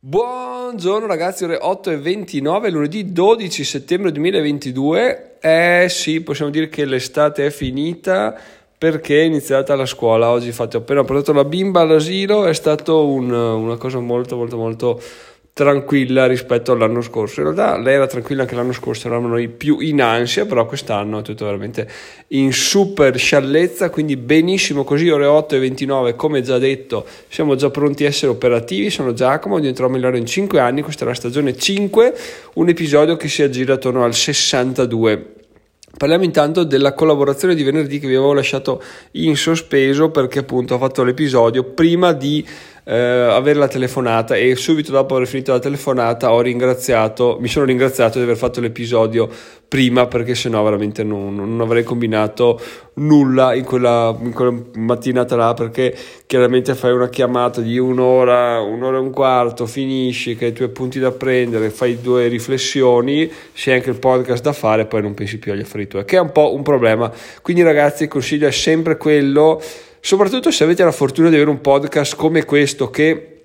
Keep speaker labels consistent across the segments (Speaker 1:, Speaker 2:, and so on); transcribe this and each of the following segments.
Speaker 1: Buongiorno ragazzi, ore 8 e 29, lunedì 12 settembre 2022. Eh sì, possiamo dire che l'estate è finita perché è iniziata la scuola. Oggi infatti ho appena portato la bimba all'asilo, è stata un, una cosa molto molto molto tranquilla rispetto all'anno scorso. In realtà lei era tranquilla anche l'anno scorso, eravamo noi più in ansia, però quest'anno è tutto veramente in super sciallezza, quindi benissimo così, ore 8 e 29, come già detto, siamo già pronti a essere operativi, sono Giacomo, diventerò migliore in 5 anni, questa è la stagione 5, un episodio che si aggira attorno al 62. Parliamo intanto della collaborazione di venerdì che vi avevo lasciato in sospeso perché appunto ho fatto l'episodio prima di eh, avere la telefonata e subito dopo aver finito la telefonata ho ringraziato, mi sono ringraziato di aver fatto l'episodio prima perché sennò veramente non, non avrei combinato nulla in quella, in quella, mattinata là perché chiaramente fai una chiamata di un'ora, un'ora e un quarto, finisci, che hai i tuoi punti da prendere, fai due riflessioni, c'è anche il podcast da fare e poi non pensi più agli affari tuoi, che è un po' un problema. Quindi ragazzi il consiglio è sempre quello soprattutto se avete la fortuna di avere un podcast come questo che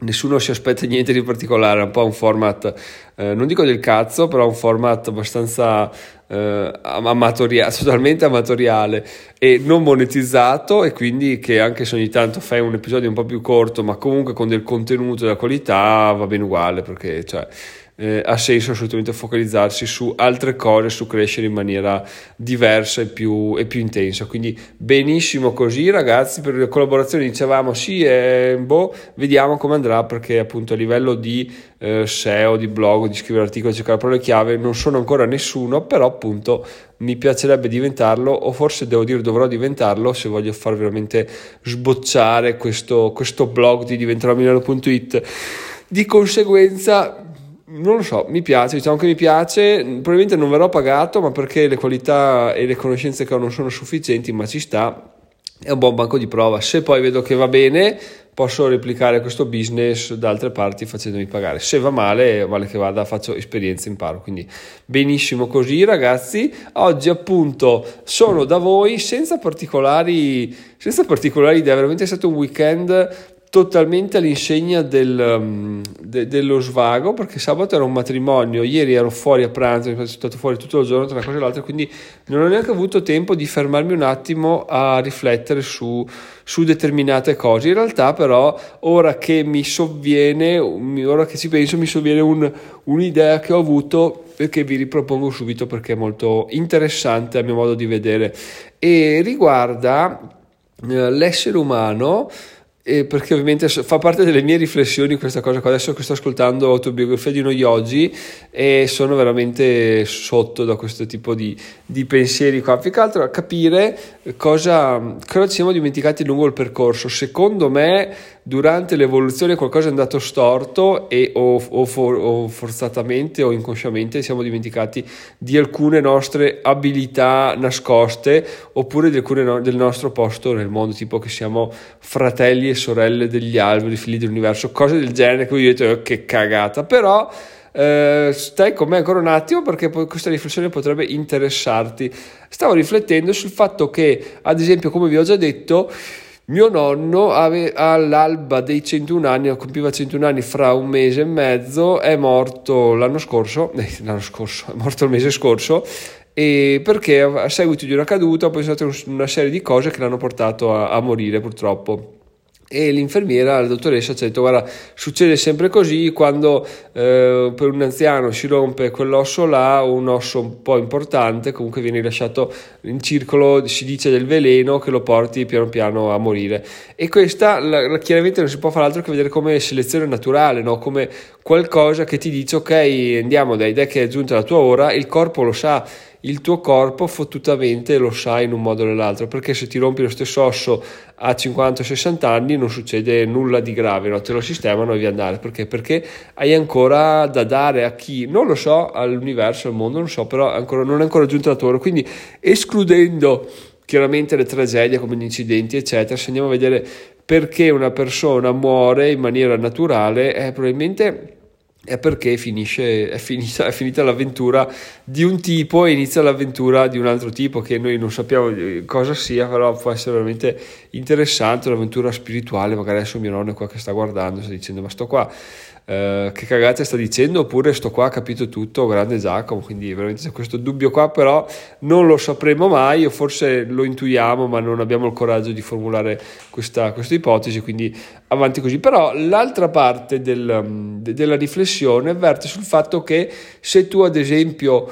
Speaker 1: nessuno si aspetta niente di particolare, è un po' un format, eh, non dico del cazzo, però un format abbastanza eh, amatoriale, totalmente amatoriale e non monetizzato e quindi che anche se ogni tanto fai un episodio un po' più corto, ma comunque con del contenuto della qualità va bene uguale perché cioè, eh, ha senso assolutamente focalizzarsi su altre cose, su crescere in maniera diversa e più, e più intensa. Quindi benissimo così ragazzi, per le collaborazioni dicevamo sì, eh, boh, vediamo come andrà perché appunto a livello di eh, SEO, di blog, di scrivere articoli, cercare parole chiave non sono ancora nessuno, però appunto mi piacerebbe diventarlo o forse devo dire dovrò diventarlo se voglio far veramente sbocciare questo, questo blog di diventeromilano.it. Di conseguenza non lo so, mi piace, diciamo che mi piace, probabilmente non verrò pagato, ma perché le qualità e le conoscenze che ho non sono sufficienti, ma ci sta, è un buon banco di prova. Se poi vedo che va bene, posso replicare questo business da altre parti facendomi pagare. Se va male, vale che vada, faccio esperienza, imparo. Quindi benissimo così, ragazzi. Oggi appunto sono da voi senza particolari, senza particolari idee, veramente è stato un weekend totalmente all'insegna del, um, de, dello svago perché sabato era un matrimonio, ieri ero fuori a pranzo, sono stato fuori tutto il giorno tra una cosa e l'altra, quindi non ho neanche avuto tempo di fermarmi un attimo a riflettere su, su determinate cose. In realtà però ora che mi sovviene, ora che ci penso, mi sovviene un, un'idea che ho avuto e che vi ripropongo subito perché è molto interessante a mio modo di vedere e riguarda eh, l'essere umano e perché ovviamente fa parte delle mie riflessioni questa cosa qua. Adesso che sto ascoltando autobiografia di noi oggi e sono veramente sotto da questo tipo di, di pensieri qua. Più che altro a capire cosa, cosa ci siamo dimenticati lungo il percorso. Secondo me durante l'evoluzione qualcosa è andato storto e o, o, for, o, forzatamente o inconsciamente siamo dimenticati di alcune nostre abilità nascoste oppure di alcune no, del nostro posto nel mondo, tipo che siamo fratelli e sorelle degli alberi, figli dell'universo, cose del genere che voi dite oh, che cagata, però eh, stai con me ancora un attimo perché questa riflessione potrebbe interessarti. Stavo riflettendo sul fatto che, ad esempio, come vi ho già detto, mio nonno ave, all'alba dei 101 anni, compiva 101 anni fra un mese e mezzo, è morto l'anno scorso, eh, l'anno scorso, è morto il mese scorso, e perché a seguito di una caduta poi sono state una serie di cose che l'hanno portato a, a morire purtroppo e l'infermiera, la dottoressa, ci ha detto guarda succede sempre così quando eh, per un anziano si rompe quell'osso là un osso un po' importante comunque viene lasciato in circolo si dice del veleno che lo porti piano piano a morire e questa la, la, chiaramente non si può fare altro che vedere come selezione naturale no? come qualcosa che ti dice ok andiamo dai dai che è giunta la tua ora il corpo lo sa il tuo corpo fottutamente lo sa in un modo o nell'altro, perché se ti rompi lo stesso osso a 50-60 anni non succede nulla di grave, no? te lo sistemano e via andare, perché? Perché hai ancora da dare a chi, non lo so, all'universo, al mondo, non so, però ancora, non è ancora giunta la tua ora, quindi escludendo chiaramente le tragedie come gli incidenti eccetera, se andiamo a vedere perché una persona muore in maniera naturale, eh, probabilmente è perché finisce, è, finita, è finita l'avventura di un tipo e inizia l'avventura di un altro tipo che noi non sappiamo cosa sia, però può essere veramente interessante, un'avventura spirituale, magari adesso mio nonno è qua che sta guardando, sta dicendo ma sto qua eh, che cagate sta dicendo oppure sto qua ha capito tutto, grande Giacomo, quindi veramente c'è questo dubbio qua, però non lo sapremo mai o forse lo intuiamo ma non abbiamo il coraggio di formulare questa, questa ipotesi, quindi avanti così. Però l'altra parte del, de, della riflessione verte sul fatto che se tu ad esempio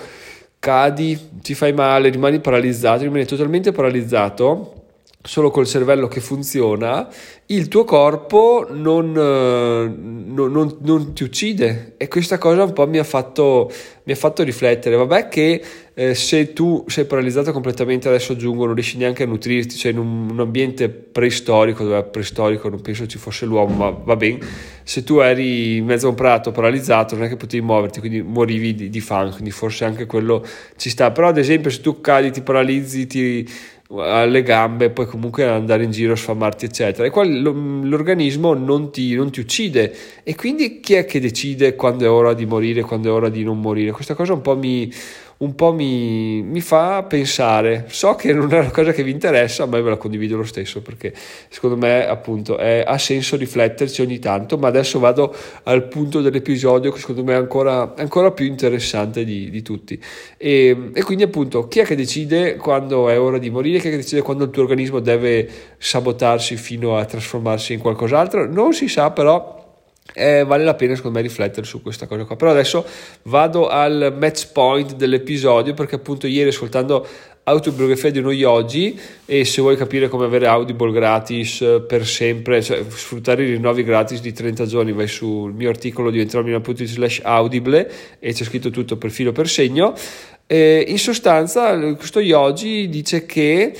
Speaker 1: cadi, ti fai male, rimani paralizzato, rimani totalmente paralizzato, solo col cervello che funziona, il tuo corpo non, eh, non, non, non, ti uccide e questa cosa un po' mi ha fatto, mi ha fatto riflettere. Vabbè che eh, se tu sei paralizzato completamente, adesso aggiungo, non riesci neanche a nutrirti, cioè in un, un ambiente preistorico, dove preistorico non penso ci fosse l'uomo, ma va bene, se tu eri in mezzo a un prato paralizzato non è che potevi muoverti, quindi morivi di, di fame, quindi forse anche quello ci sta. Però ad esempio se tu cadi, ti paralizzi, ti alle gambe, poi comunque andare in giro, sfamarti, eccetera. E qua l'organismo non ti, non ti, uccide. E quindi chi è che decide quando è ora di morire, quando è ora di non morire? Questa cosa un po' mi, un po' mi, mi, fa pensare. So che non è una cosa che vi interessa, ma ve la condivido lo stesso perché secondo me appunto è, ha senso rifletterci ogni tanto, ma adesso vado al punto dell'episodio che secondo me è ancora, ancora più interessante di, di tutti. E, e, quindi appunto chi è che decide quando è ora di morire, chi è che decide quando il tuo organismo deve sabotarsi fino a trasformarsi in qualcos'altro? Non si sa però eh, vale la pena secondo me riflettere su questa cosa qua però adesso vado al match point dell'episodio perché appunto ieri ascoltando autobiografia di uno yogi e se vuoi capire come avere Audible gratis per sempre, cioè sfruttare i rinnovi gratis di 30 giorni, vai sul mio articolo diventeromina.it slash audible e c'è scritto tutto per filo per segno. Eh, in sostanza questo yogi dice che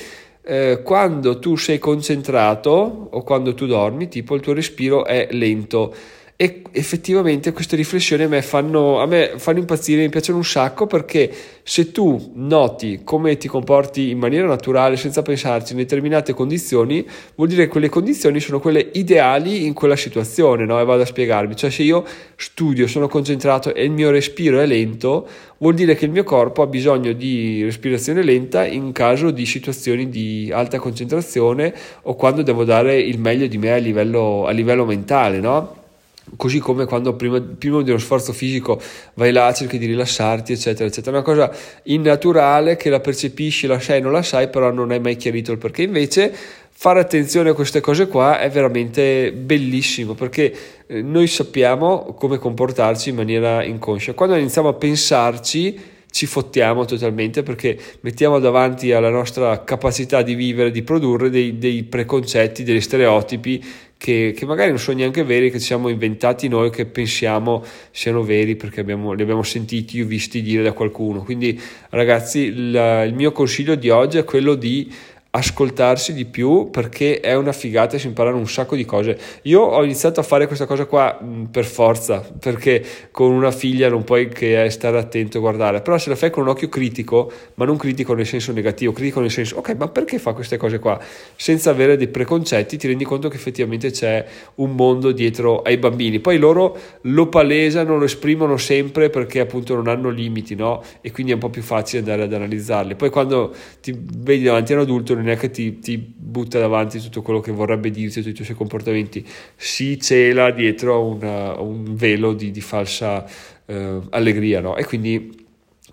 Speaker 1: eh, quando tu sei concentrato o quando tu dormi, tipo il tuo respiro è lento e effettivamente queste riflessioni a me, fanno, a me fanno impazzire, mi piacciono un sacco perché se tu noti come ti comporti in maniera naturale senza pensarci in determinate condizioni vuol dire che quelle condizioni sono quelle ideali in quella situazione no? e vado a spiegarmi cioè se io studio, sono concentrato e il mio respiro è lento vuol dire che il mio corpo ha bisogno di respirazione lenta in caso di situazioni di alta concentrazione o quando devo dare il meglio di me a livello, a livello mentale no? Così come quando prima, prima, uno sforzo fisico vai là, cerchi di rilassarti, eccetera, eccetera. È una cosa innaturale che la percepisci, la sai, non la sai, però non hai mai chiarito il perché. Invece fare attenzione a queste cose qua è veramente bellissimo perché eh, noi sappiamo come comportarci in maniera inconscia. Quando iniziamo a pensarci, ci fottiamo totalmente perché mettiamo davanti alla nostra capacità di vivere, di produrre dei, dei preconcetti, degli stereotipi che, che, magari non sono neanche veri, che ci siamo inventati noi, che pensiamo siano veri perché abbiamo, li abbiamo sentiti o visti dire da qualcuno. Quindi ragazzi il, il mio consiglio di oggi è quello di ascoltarsi di più perché è una figata e si imparano un sacco di cose. Io ho iniziato a fare questa cosa qua mh, per forza, perché con una figlia non puoi che stare attento a guardare, però se la fai con un occhio critico, ma non critico nel senso negativo, critico nel senso ok, ma perché fa queste cose qua? Senza avere dei preconcetti, ti rendi conto che effettivamente c'è un mondo dietro ai bambini. Poi loro lo palesano, lo esprimono sempre perché appunto non hanno limiti, no? E quindi è un po' più facile andare ad analizzarli. Poi quando ti vedi davanti a un adulto non è che ti, ti, butta davanti tutto quello che vorrebbe dirti, tutti i suoi comportamenti, si cela dietro una, un velo di, di falsa eh, allegria, no? E quindi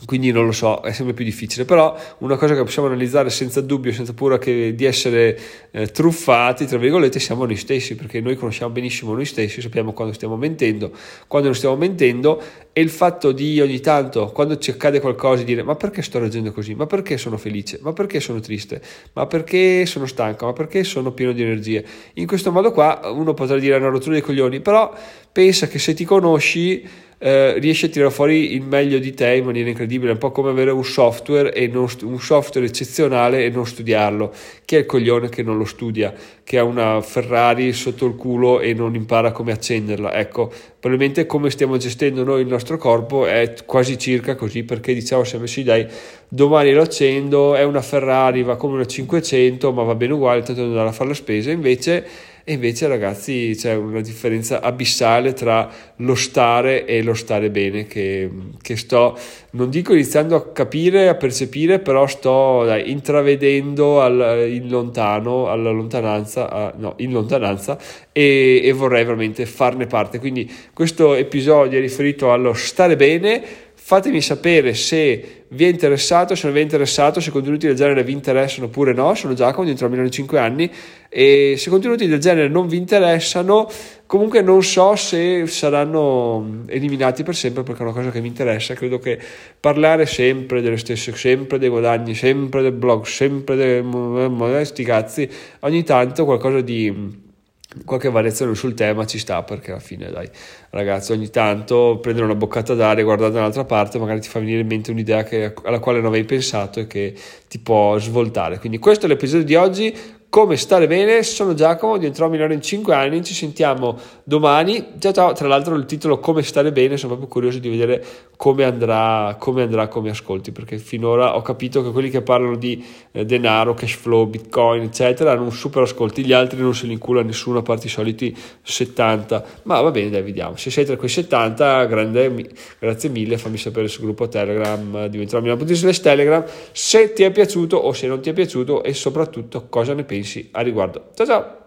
Speaker 1: quindi non lo so, è sempre più difficile, però una cosa che possiamo analizzare senza dubbio, senza paura di essere eh, truffati, tra virgolette, siamo noi stessi, perché noi conosciamo benissimo noi stessi, sappiamo quando stiamo mentendo, quando non stiamo mentendo e il fatto di ogni tanto, quando ci accade qualcosa, dire ma perché sto reagendo così, ma perché sono felice, ma perché sono triste, ma perché sono stanco, ma perché sono pieno di energie. In questo modo qua uno potrà dire una rottura dei coglioni, però pensa che se ti conosci eh, riesci a tirare fuori il meglio di te in maniera incredibile, è un po' come avere un software, e non, un software eccezionale e non studiarlo. Chi è il coglione che non lo studia, che ha una Ferrari sotto il culo e non impara come accenderla? Ecco, probabilmente come stiamo gestendo noi il nostro corpo è quasi circa così, perché diciamo sempre sì dai, domani lo accendo, è una Ferrari, va come una 500, ma va bene uguale, tanto devo andare a fare la spesa, invece e invece ragazzi c'è una differenza abissale tra lo stare e lo stare bene che, che sto, non dico iniziando a capire, a percepire, però sto dai, intravedendo al, in lontano, alla lontananza, a, no, in lontananza e, e vorrei veramente farne parte. Quindi questo episodio è riferito allo stare bene Fatemi sapere se vi è interessato, se non vi è interessato, se contenuti del genere vi interessano oppure no. Sono Giacomo, dentro almeno 5 anni e se contenuti del genere non vi interessano, comunque non so se saranno eliminati per sempre perché è una cosa che mi interessa. Credo che parlare sempre delle stesse, sempre dei guadagni, sempre del blog, sempre dei sti cazzi, ogni tanto qualcosa di qualche variazione sul tema ci sta perché alla fine dai ragazzi ogni tanto prendere una boccata d'aria guardare dall'altra parte magari ti fa venire in mente un'idea che, alla quale non avevi pensato e che ti può svoltare. Quindi questo è l'episodio di oggi come stare bene, sono Giacomo, diventerò migliore in 5 anni, ci sentiamo domani. Ciao ciao, tra l'altro il titolo come stare bene, sono proprio curioso di vedere come andrà, come andrà come ascolti, perché finora ho capito che quelli che parlano di eh, denaro, cash flow, bitcoin, eccetera, hanno un super ascolti, gli altri non se li incula nessuno a parte i soliti 70. Ma va bene, dai, vediamo. Se sei tra quei 70, grande, grazie mille, fammi sapere sul gruppo Telegram, diventerò migliore.it Telegram, se ti è piaciuto o se non ti è piaciuto e soprattutto cosa ne pensi pensi a riguardo. Ciao ciao!